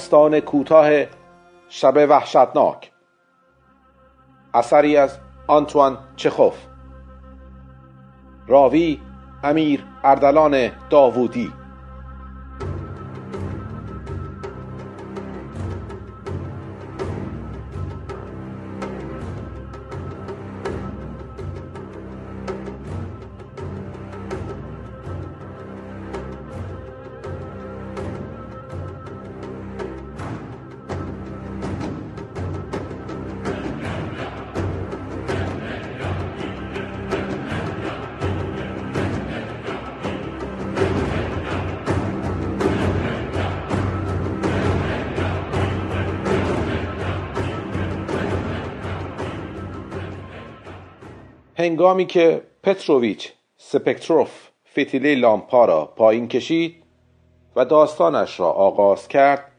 داستان کوتاه شب وحشتناک. اثری از آنتوان چخوف. راوی امیر اردلان داوودی. هنگامی که پتروویچ سپکتروف فتیله لامپا را پایین کشید و داستانش را آغاز کرد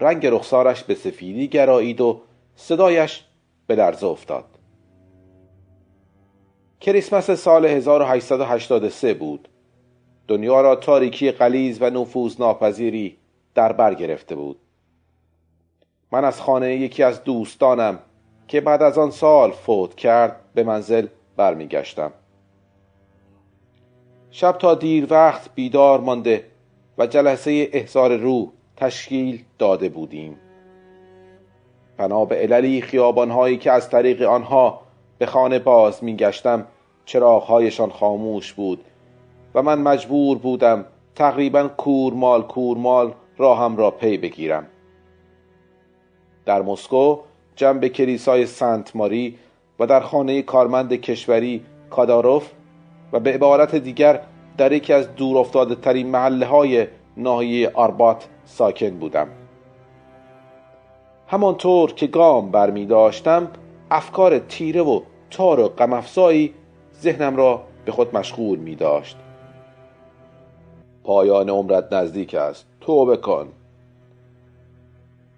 رنگ رخسارش به سفیدی گرایید و صدایش به لرزه افتاد. کریسمس سال 1883 بود. دنیا را تاریکی قلیز و نفوذ ناپذیری در بر گرفته بود. من از خانه یکی از دوستانم که بعد از آن سال فوت کرد به منزل برمیگشتم. شب تا دیر وقت بیدار مانده و جلسه احضار روح تشکیل داده بودیم. بنا به عللی خیابانهایی که از طریق آنها به خانه باز میگشتم چراغهایشان خاموش بود و من مجبور بودم تقریبا کورمال کورمال راهم را پی بگیرم. در مسکو جنب کلیسای سنت ماری و در خانه کارمند کشوری کاداروف و به عبارت دیگر در یکی از دور افتاده ترین محله های ناحیه آربات ساکن بودم. همانطور که گام برمی داشتم افکار تیره و تار و غمافزایی ذهنم را به خود مشغول می داشت. پایان عمرت نزدیک است. توبه کن.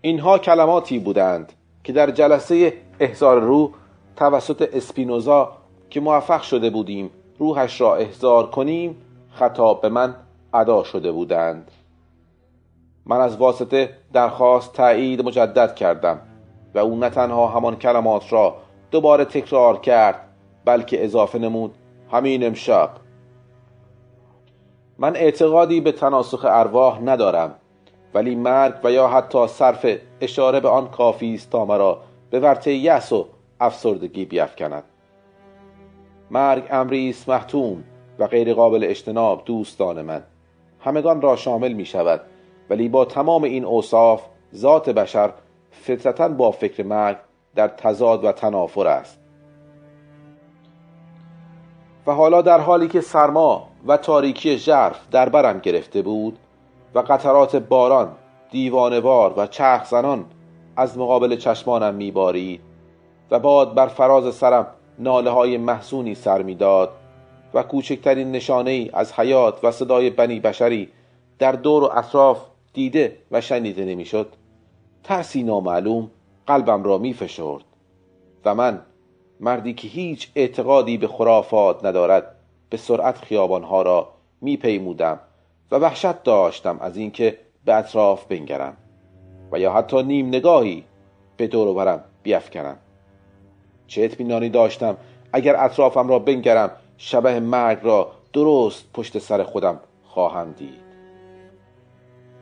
اینها کلماتی بودند که در جلسه احضار روح توسط اسپینوزا که موفق شده بودیم روحش را احضار کنیم خطاب به من ادا شده بودند. من از واسطه درخواست تایید مجدد کردم و او نه تنها همان کلمات را دوباره تکرار کرد بلکه اضافه نمود همین امشب. من اعتقادی به تناسخ ارواح ندارم ولی مرگ و یا حتی صرف اشاره به آن کافی است تا مرا به ورطه یأس و افسردگی بیافکند. مرگ امری است محتوم و غیر قابل اجتناب دوستان من. همگان را شامل می شود. ولی با تمام این اوصاف ذات بشر فطرتا با فکر مرگ در تضاد و تنافر است. و حالا در حالی که سرما و تاریکی ژرف در برم گرفته بود و قطرات باران دیوانوار و چرخ زنان از مقابل چشمانم میبارید و باد بر فراز سرم ناله های محسونی سر می‌داد و کوچکترین نشانه ای از حیات و صدای بنی بشری در دور و اطراف دیده و شنیده نمی‌شد. ترسی نامعلوم قلبم را می فشرد و من مردی که هیچ اعتقادی به خرافات ندارد به سرعت خیابانها را می پیمودم و وحشت داشتم از اینکه به اطراف بنگرم و یا حتی نیم نگاهی به دور برم بیافکنم چه اطمینانی داشتم. اگر اطرافم را بنگرم شبه مرگ را درست پشت سر خودم خواهم دید.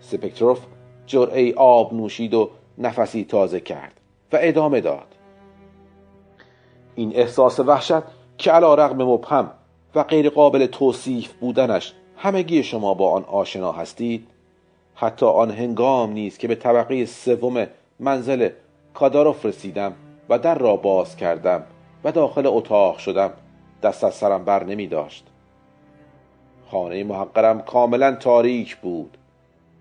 سپکتروف جرعه آب نوشید و نفسی تازه کرد و ادامه داد. این احساس وحشت که علا رقم مبهم و غیر قابل توصیف بودنش همگی شما با آن آشنا هستید؟ حتی آن هنگام نیست که به طبقه سوم منزل کاداروف رسیدم و در را باز کردم و داخل اتاق شدم. دست از سرم بر نمی داشت. خانه محقرم کاملا تاریک بود.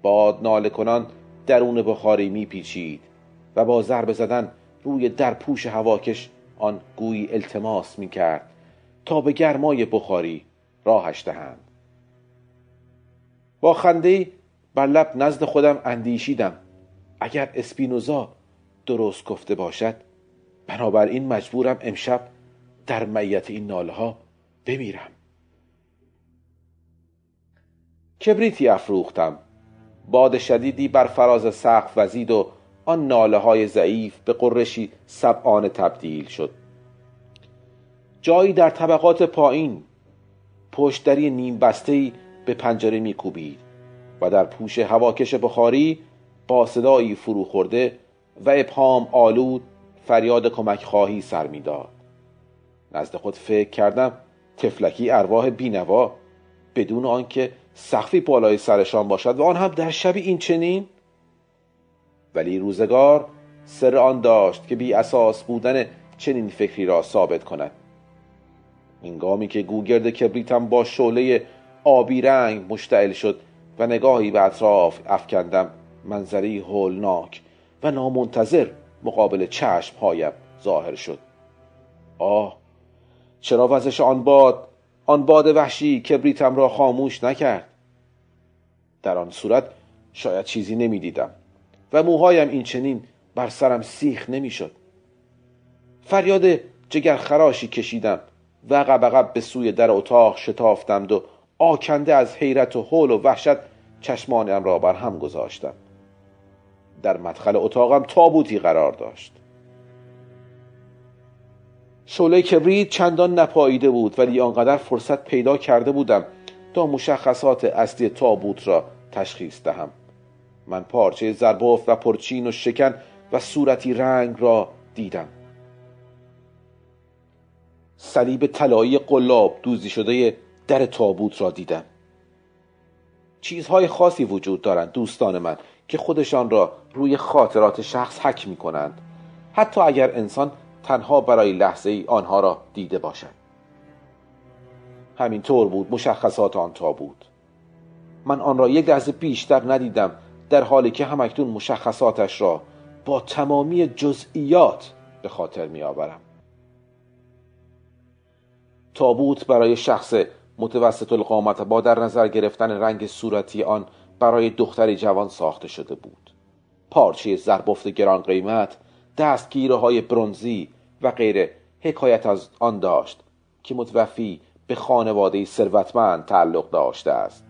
باد ناله کنان درون بخاری میپیچید و با ضربه زدن روی درپوش هواکش آن گویی التماس می‌کرد تا به گرمای بخاری راهش دهند. با خنده بر لب نزد خودم اندیشیدم. اگر اسپینوزا درست گفته باشد بنابراین مجبورم امشب در میت این ناله ها بمیرم. کبریتی افروختم. باد شدیدی بر فراز سقف وزید و آن ناله های ضعیف به قرشی سبعانه تبدیل شد. جایی در طبقات پایین پشتری نیم بستهی به پنجره میکوبید و در پوش هواکش بخاری با صدایی فرو خورده و ابهام آلود فریاد کمک خواهی سر می‌داد نزد خود فکر کردم تفلکی ارواح بینوا بدون آنکه سخفی بالای سرشان باشد و آن هم در شبی این چنین. ولی روزگار سر آن داشت که بی اساس بودن چنین فکری را ثابت کند. هنگامی که گوگرد کبریتم با شعله آبی رنگ مشتعل شد و نگاهی به اطراف افکندم منظری هولناک و نامنتظر مقابل چشم هایم ظاهر شد. آه چرا وزش آن باد آن باد وحشی کبریتم را خاموش نکرد؟ در آن صورت شاید چیزی نمی‌دیدم و موهایم این چنین بر سرم سیخ نمی‌شد. فریاد جگر خراشی کشیدم و عقب به سوی در اتاق شتافتم و آکنده از حیرت و حول و وحشت چشمانم را بر هم گذاشتم. در مدخل اتاقم تابوتی قرار داشت. شعله کبریت چندان نپاییده بود ولی آنقدر فرصت پیدا کرده بودم تا مشخصات اصلی تابوت را تشخیص دهم. من پارچه زربافت و پرچین و شکن و صورتی رنگ را دیدم. صلیب طلایی قلاب دوزی شده در تابوت را دیدم. چیزهای خاصی وجود دارند دوستان من. که خودشان را روی خاطرات شخص حک می کنند حتی اگر انسان تنها برای لحظه ای آنها را دیده باشد. همین طور بود مشخصات آن تابوت من آن را یک لحظه بیشتر ندیدم در حالی که همکنون مشخصاتش را با تمامی جزئیات به خاطر می آورم تابوت برای شخص متوسط القامت با در نظر گرفتن رنگ صورتی آن برای دختری جوان ساخته شده بود. پارچه زربفت گران قیمت دستگیره های برونزی و غیره حکایت از آن داشت که متوفی به خانواده ثروتمند تعلق داشته است.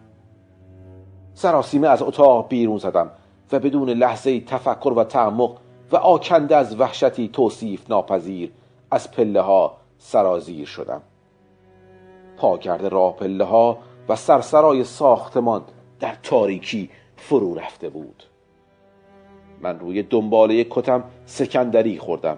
سراسیمه از اتاق بیرون زدم و بدون لحظه تفکر و تعمق و آکنده از وحشتی توصیف ناپذیر از پله ها سرازیر شدم. پاگرد راه پله ها و سرسرای ساختمان در تاریکی فرو رفته بود. من روی دنباله کتم سکندری خوردم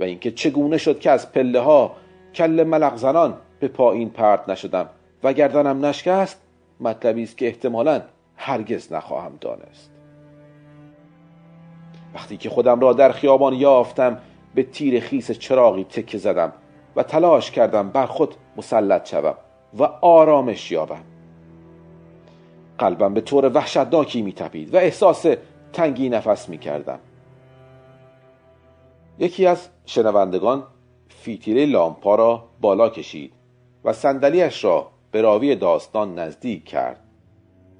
و اینکه چگونه شد که از پله ها کل ملق زنان به پایین پرت نشدم و گردنم نشکست مطلبی است که احتمالا هرگز نخواهم دانست. وقتی که خودم را در خیابان یافتم به تیر خیس چراغی تکه زدم و تلاش کردم بر خود مسلط شوم و آرامش یابم. قلبم به طور وحشتناکی میتپید و احساس تنگی نفس می‌کردم. یکی از شنوندگان فیتیله لامپا را بالا کشید و صندلیاش را به راوی داستان نزدیک کرد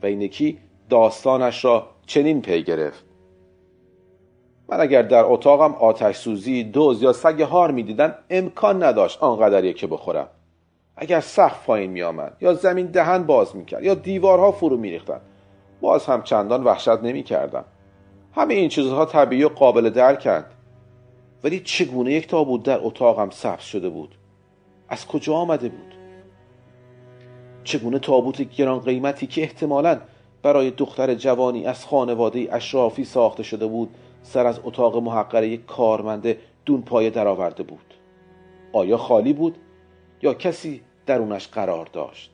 و این یکی داستانش را چنین پی گرفت. من اگر در اتاقم آتش سوزی دوز یا سگ هار می‌دیدم امکان نداشت آنقدری که بخورم. اگر سقف پایین می آمد یا زمین دهن باز می کرد یا دیوارها فرو می ریختن باز هم چندان وحشت نمی کردم همه این چیزها طبیعی و قابل درکند ولی چگونه یک تابوت در اتاقم سبز شده بود؟ از کجا آمده بود؟ چگونه تابوت گران قیمتی که احتمالا برای دختر جوانی از خانواده اشرافی ساخته شده بود سر از اتاق محقره یک کارمنده دون پایه درآورده بود. آیا خالی بود؟ یا کسی درونش قرار داشت.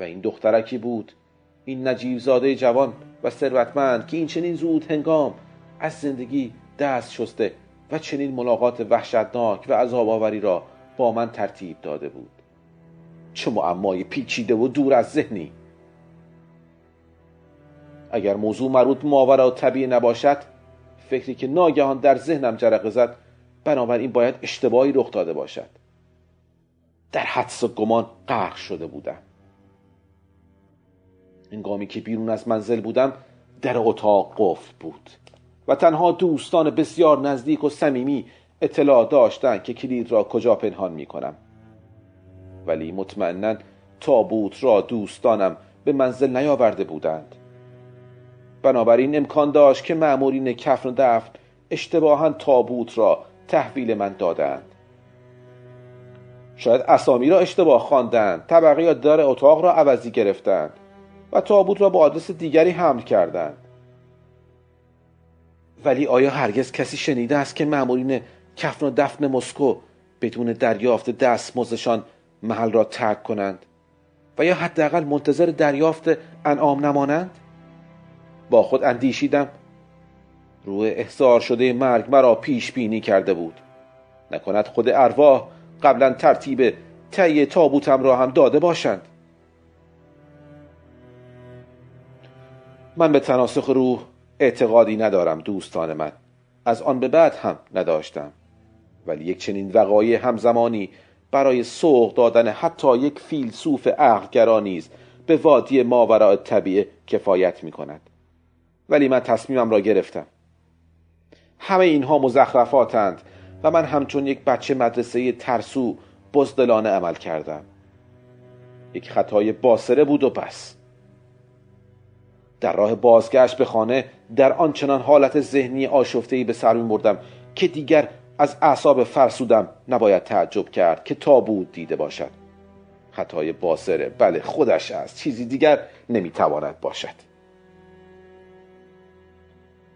و این دخترکی بود این نجیب زاده جوان و ثروتمند که این چنین زود هنگام از زندگی دست شسته و چنین ملاقات وحشتناک و عذاب آوری را با من ترتیب داده بود. چه معمای پیچیده و دور از ذهنی! اگر موضوع مربوط ماورا و طبیعی نباشد فکری که ناگهان در ذهنم جرقه زد بنابراین باید اشتباهی رخ داده باشد. در حدس و گمان غرق شده بودم. هنگامی که بیرون از منزل بودم در اتاق قفل بود و تنها دوستان بسیار نزدیک و صمیمی اطلاع داشتند که کلید را کجا پنهان می کنم. ولی مطمئنا تابوت را دوستانم به منزل نیاورده بودند. بنابراین امکان داشت که مأمورین کفن دفن اشتباها تابوت را تحویل من دادند. شاید اسامی را اشتباه خواندند طبقه یا در اتاق را عوضی گرفتند و تابوت را با آدرس دیگری حمل کردند. ولی آیا هرگز کسی شنیده است که مأمورین کفن و دفن مسکو بدون دریافت دستمزدشان محل را ترک کنند و یا حداقل منتظر دریافت انعام نمانند؟ با خود اندیشیدم روح احضار شده مرگ مرا پیش بینی کرده بود. نکند خود ارواح قبلا ترتیب تهیه تابوتم را هم داده باشند. من به تناسخ روح اعتقادی ندارم دوستان من. از آن به بعد هم نداشتم. ولی یک چنین وقایع همزمانی برای سوق دادن حتی یک فیلسوف عقلگرا نیز به وادی ماوراء طبیعه کفایت می کند ولی من تصمیمم را گرفتم. همه اینها مزخرفاتند. و من همچون یک بچه مدرسه ترسو بزدلانه عمل کردم. یک خطای باسره بود و بس. در راه بازگشت به خانه در آنچنان حالت ذهنی آشفتهای به سر بردم که دیگر از اعصاب فرسودم نباید تعجب کرد که تابوت دیده باشد. خطای باسره بله خودش است چیزی دیگر نمی‌تواند باشد.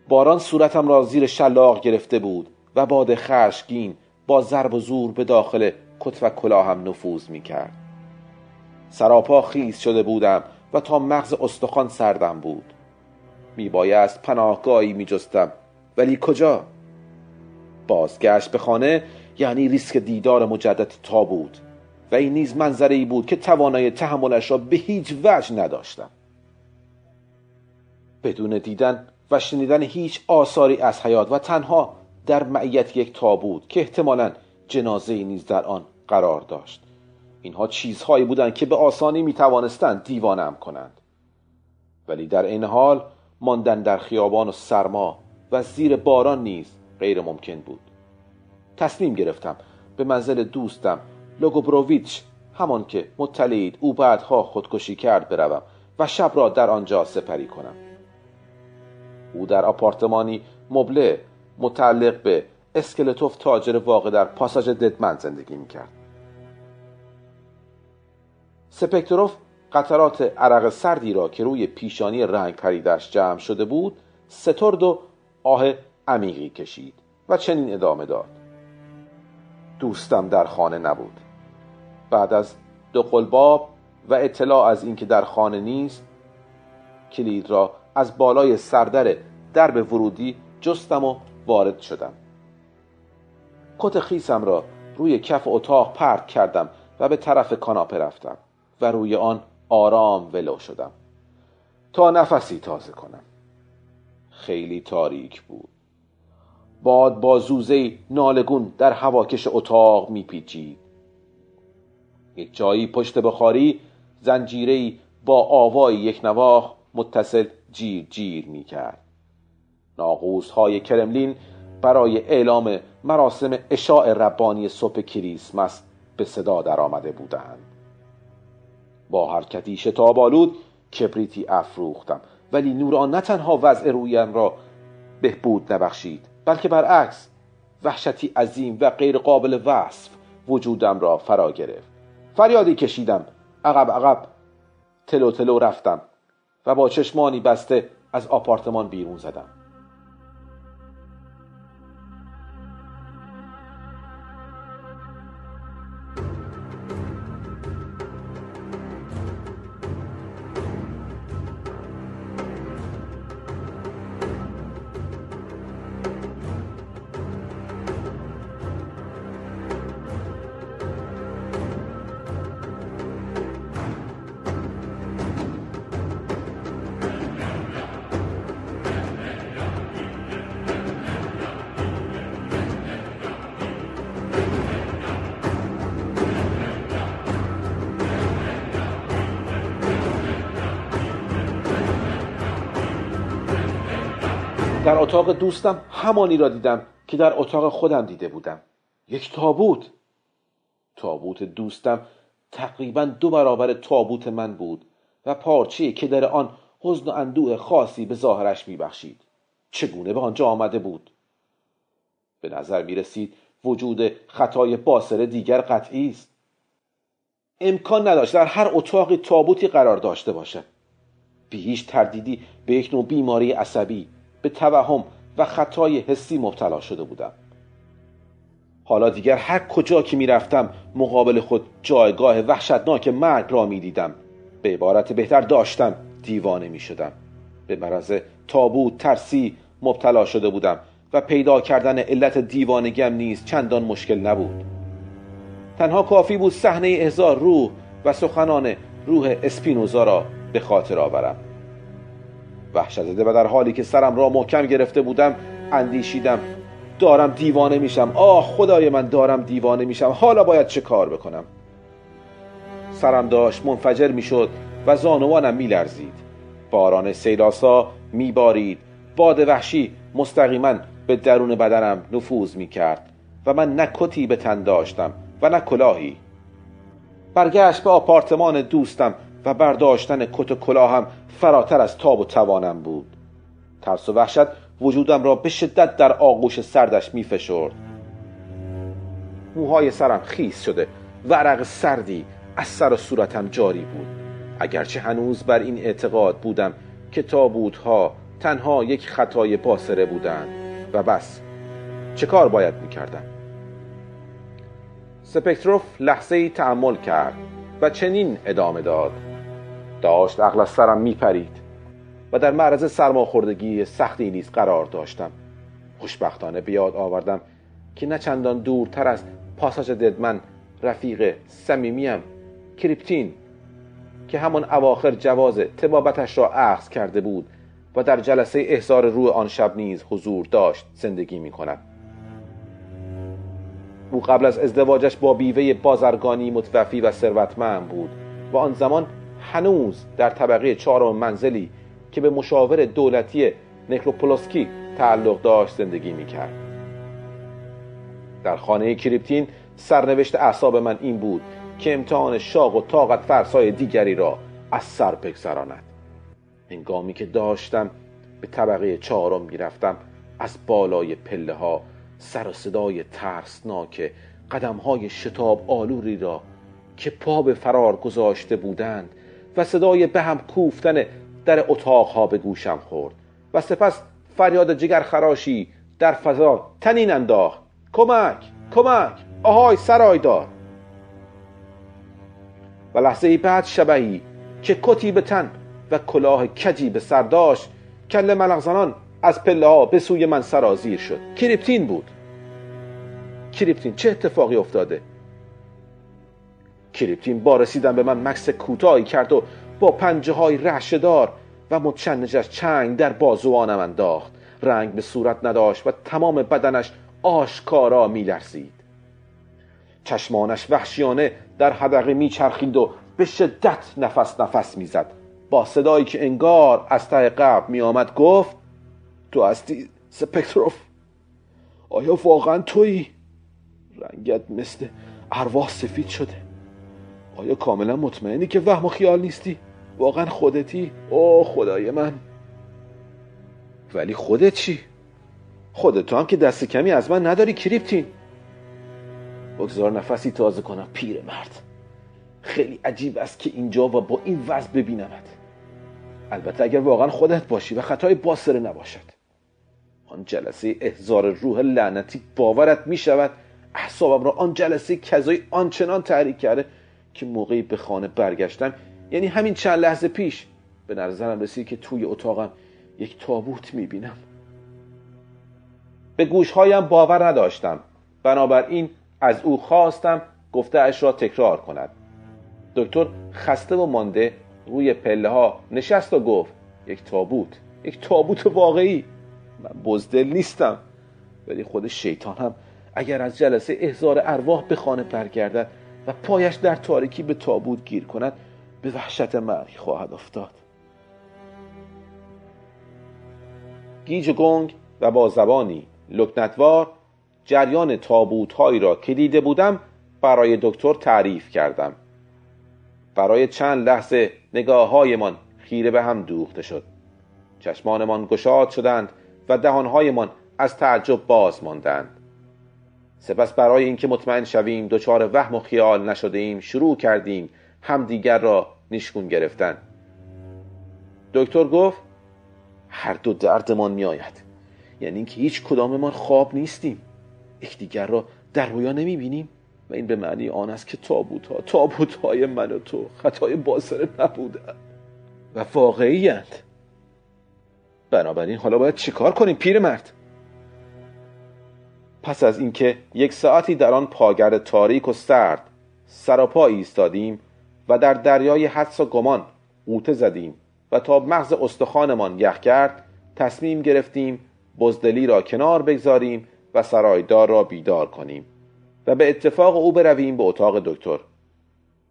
باران صورتم را زیر شلاق گرفته بود. و باد خشگین با ضرب و زور به داخل کت و کلاهم نفوذ می کرد سراپا خیز شده بودم و تا مغز استخوان سردم بود. می بایست پناهگاهی می جستم ولی کجا؟ بازگشت به خانه یعنی ریسک دیدار مجدد بود. و این نیز منظره بود که توانای تحملش را به هیچ وجه نداشتم. بدون دیدن و شنیدن هیچ آثاری از حیات و تنها در معیت یک تابوت که احتمالا جنازه نیز در آن قرار داشت. اینها چیزهایی بودند که به آسانی می توانستند دیوانم کنند. ولی در این حال ماندن در خیابان و سرما و زیر باران نیز غیر ممکن بود. تصمیم گرفتم به منزل دوستم لوگوبروویچ همان که مطلعید او بعدها خودکشی کرد بروم و شب را در آنجا سپری کنم. او در آپارتمانی مبله متعلق به اسکلتوف تاجر واقع در پاساژ ددمن زندگی می‌کرد. سپکتروف قطرات عرق سردی را که روی پیشانی رنگ پریدش جمع شده بود سترد و آه عمیقی کشید و چنین ادامه داد. دوستم در خانه نبود. بعد از دو قلباب و اطلاع از اینکه در خانه نیست کلید را از بالای سردر درب ورودی جستم و وارد شدم. کت خیسم را روی کف اتاق پرت کردم و به طرف کاناپه رفتم و روی آن آرام ولو شدم. تا نفسی تازه کنم. خیلی تاریک بود. باد با زوزه نالگون در هواکش اتاق میپیچید. یک جایی پشت بخاری زنجیری با آوای یک نواخ متصل جیر جیر می‌کرد. ناقوس های کرملین برای اعلام مراسم اشاع ربانی صبح کریسمس به صدا در آمده بودند. با حرکتی شتاب آلود کبریتی افروختم ولی نور آن نه تنها وضع رویم را بهبود نبخشید بلکه برعکس وحشتی عظیم و غیر قابل وصف وجودم را فرا گرفت. فریادی کشیدم عقب عقب تلو تلو رفتم و با چشمانی بسته از آپارتمان بیرون زدم. اتاق دوستم همانی را دیدم که در اتاق خودم دیده بودم. یک تابوت. تابوت دوستم تقریبا دو برابر تابوت من بود و پارچه که در آن حزن و اندوه خاصی به ظاهرش میبخشید. چگونه به آنجا آمده بود؟ به نظر می رسید وجود خطای باسر دیگر قطعی است. امکان نداشت در هر اتاقی تابوتی قرار داشته باشد. بی هیچ تردیدی به یک نوع بیماری عصبی به توهم و خطای حسی مبتلا شده بودم. حالا دیگر هر کجا که می‌رفتم مقابل خود جایگاه وحشتناک مرگ را می‌دیدم. به عبارت بهتر داشتم دیوانه می شدم به مرض تابوت ترسی مبتلا شده بودم و پیدا کردن علت دیوانگیم نیز چندان مشکل نبود. تنها کافی بود صحنه احضار روح و سخنان روح اسپینوزا را به خاطر آورم. وحشت زده و در حالی که سرم را محکم گرفته بودم اندیشیدم دارم دیوانه میشم. آه خدای من دارم دیوانه میشم. حالا باید چه کار بکنم؟ سرم داشت منفجر می‌شد و زانوانم میلرزید. باران سیلاسا میبارید. باد وحشی مستقیما به درون بدنم نفوذ می‌کرد و من نه کتی به تن داشتم و نه کلاهی. برگشت به آپارتمان دوستم. و برداشتن کت و کلاهم فراتر از تاب و توانم بود. ترس و وحشت وجودم را به شدت در آغوش سردش می فشرد موهای سرم خیس شده و عرق سردی از سر و صورتم جاری بود. اگرچه هنوز بر این اعتقاد بودم که تابوتها تنها یک خطای باسره بودند. و بس. چه کار باید می‌کردم؟ سپکتروف لحظه ای تحمل کرد و چنین ادامه داد. داشت عقل از سرم میپرید و در معرض سرماخوردگی سختی نیز قرار داشتم. خوشبختانه به یاد آوردم که نه چندان دورتر از پاساژ ددمن رفیق صمیمیم کریپتین که همان اواخر جواز تبابتش را اخذ کرده بود و در جلسه احضار روح آن شب نیز حضور داشت زندگی می کند او قبل از ازدواجش با بیوه بازرگانی متوفی و ثروتمند بود و آن زمان هنوز در طبقه چهارم منزلی که به مشاور دولتی نکروپولوسکی تعلق داشت زندگی می کرد. در خانه کریپتین سرنوشت اعصاب من این بود که امتحان شاق و طاقت فرسای دیگری را از سر بگذراند هنگامی که داشتم به طبقه چهارم می‌رفتم از بالای پله ها سر و صدای ترسناک قدم های شتاب آلوری را که پا به فرار گذاشته بودند و صدای به هم کوفتن در اتاقها به گوشم خورد. و سپس فریاد جگر خراشی در فضا تنین انداخت. کمک کمک آهای سرایدار و لحظه بعد شبهی که کتی به تن و کلاه کجی به سر داشت کل ملغزنان از پله ها به سوی من سرازیر شد. کریپتین بود. کریپتین چه اتفاقی افتاده؟ کریپتین با رسیدن به من مکس کوتاهی کرد و با پنجه های رشدار و متشنجش چنگ در بازوانم انداخت. رنگ به صورت نداشت و تمام بدنش آشکارا میلرزید. چشمانش وحشیانه در حدقه میچرخید و به شدت نفس نفس می‌زد. با صدایی که انگار از ته قبل میآمد گفت تو هستی سپکتروف؟ آیا واقعا تویی؟ رنگت مثل ارواح سفید شده. آیا کاملا مطمئنی که وهم و خیال نیستی؟ واقعا خودتی؟ او خدای من. ولی خودت چی؟ خودت تو هم که دست کمی از من نداری کریپتین. بگذار نفسی تازه کنم پیر مرد. خیلی عجیب است که اینجا و با این وضع ببینمت. البته اگر واقعا خودت باشی و خطای باسره نباشد. آن جلسه احزار روح لعنتی باورت می شود احسابم را آن جلسه کذایی آنچنان تحریک کرده که موقعی به خانه برگشتم یعنی همین چند لحظه پیش به نظرم رسید که توی اتاقم یک تابوت می بینم به گوشهایم باور نداشتم. بنابراین از او خواستم گفته اش را تکرار کند. دکتر خسته و مانده روی پله ها نشست و گفت یک تابوت یک تابوت واقعی. من بزدل نیستم. ولی خود شیطان هم اگر از جلسه احزار ارواح به خانه برگردد و پایش در تاریکی به تابوت گیر کند به وحشت مرگ خواهد افتاد. گیج گنگ و با زبانی لکنتوار جریان تابوت هایی را که دیده بودم برای دکتر تعریف کردم. برای چند لحظه نگاه هایمان خیره به هم دوخته شد. چشمانمان گشاد شدند و دهانهایمان از تعجب باز ماندند. سپس برای اینکه مطمئن شویم دچار وهم و خیال نشده ایم شروع کردیم همدیگر را نیشگون گرفتن. دکتر گفت هر دو دردمان میآید. یعنی اینکه هیچ کداممان خواب نیستیم. یکدیگر را در رویا نمی بینیم و این به معنی آن است که تابوت ها تابوت های من و تو خطای باسره نبودند و واقعی بنابراین حالا باید چیکار کنیم پیرمرد پس از اینکه یک ساعتی در آن پاگر تاریک و سرد سراپا ایستادیم و در دریای حدس و گمان قوطه زدیم و تا مغز استخوانمان یخ کرد تصمیم گرفتیم بزدلی را کنار بگذاریم و سرایدار را بیدار کنیم و به اتفاق او برویم به اتاق دکتر.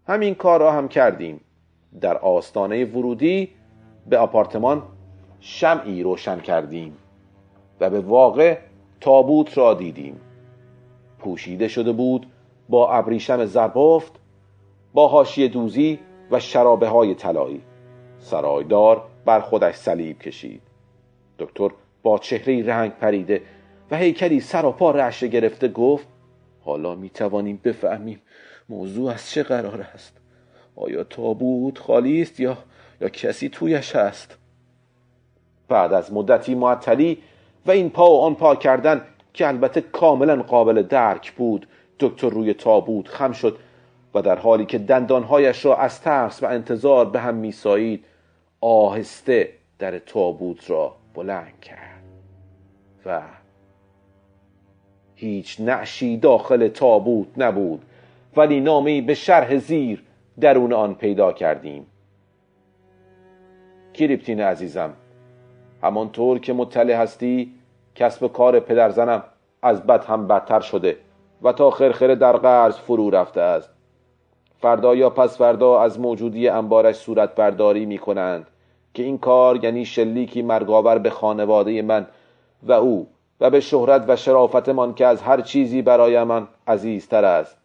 همین کار را هم کردیم. در آستانه ورودی به آپارتمان شمعی روشن کردیم و به واقع تابوت را دیدیم. پوشیده شده بود با ابریشم زربافت با حاشیه دوزی و شرابه های طلایی. سرایدار بر خودش صلیب کشید. دکتر با چهره رنگ پریده و هیکلی سراپا رعشه گرفته گفت حالا می توانیم بفهمیم موضوع از چه قرار است. آیا تابوت خالی است یا یا کسی تویش هست بعد از مدتی معطلی و این پا و آن پا کردن که البته کاملا قابل درک بود. دکتر روی تابوت خم شد و در حالی که دندانهایش را از ترس و انتظار به هم میسایید آهسته در تابوت را بلند کرد و هیچ نعشی داخل تابوت نبود. ولی نامی به شرح زیر درون آن پیدا کردیم. کریپتین عزیزم همانطور که مطلع هستی کسب کار پدرزنم از بد هم بدتر شده و تا خرخره در قرض فرو رفته است. فردا یا پس فردا از موجودی انبارش صورت برداری می کنند که این کار یعنی شلیکی مرگاور به خانواده من و او و به شهرت و شرافتمان که از هر چیزی برای من عزیزتر است.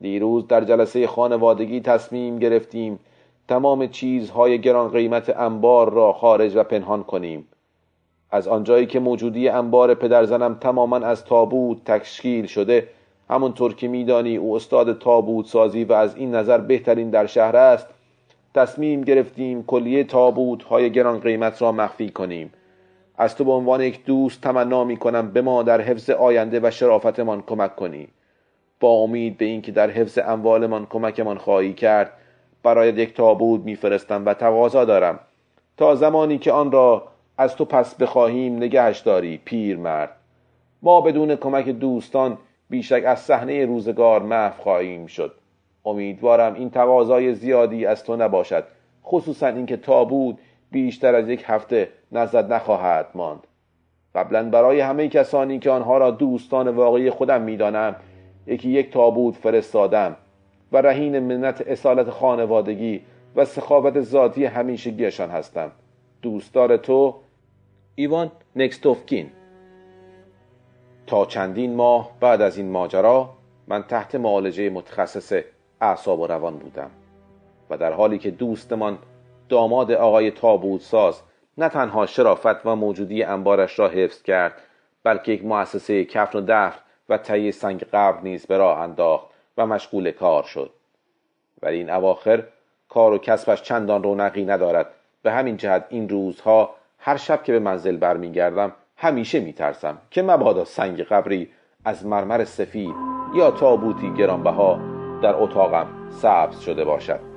دیروز در جلسه خانوادگی تصمیم گرفتیم تمام چیزهای گران قیمت انبار را خارج و پنهان کنیم. از آنجایی که موجودی انبار پدرزنم تماما از تابوت تشکیل شده همونطور که میدانی او استاد تابوت سازی و از این نظر بهترین در شهر است تصمیم گرفتیم کلیه تابوت های گران قیمت را مخفی کنیم. از تو به عنوان یک دوست تمنا می کنم به ما در حفظ آینده و شرافتمان کمک کنی. با امید به اینکه در حفظ اموالمان کمکمان خواهی کرد برای یک تابوت میفرستم و تقاضا دارم. تا زمانی که آن را از تو پس بخواهیم نگهش داری پیر مرد ما بدون کمک دوستان بیشک از صحنه روزگار محو خواهیم شد. امیدوارم این تقاضای زیادی از تو نباشد خصوصا اینکه تابوت بیشتر از یک هفته نزد نخواهد ماند. قبلا برای همه کسانی که آنها را دوستان واقعی خودم می‌دانم یکی یک تابوت فرستادم و رهین منت اصالت خانوادگی و سخاوت ذاتی همیشگیشان هستم. دوستدار تو ایوان نکستوفکین تا چندین ماه بعد از این ماجرا من تحت معالجه متخصص اعصاب و روان بودم و در حالی که دوستمان داماد آقای تابوت ساز نه تنها شرافت و موجودی انبارش را حفظ کرد بلکه یک مؤسسه کفن و دفن و تهیه سنگ قبر نیز به راه انداخت و مشغول کار شد. ولی این اواخر کار و کسبش چندان رونقی ندارد. به همین جهت این روزها هر شب که به منزل برمیگردم همیشه میترسم که مبادا سنگ قبری از مرمر سفید یا تابوتی گرانبها در اتاقم سبز شده باشد.